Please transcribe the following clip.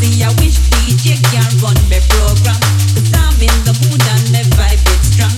See, I wish DJ can run my program. Cause I'm in the mood and the vibe is strong.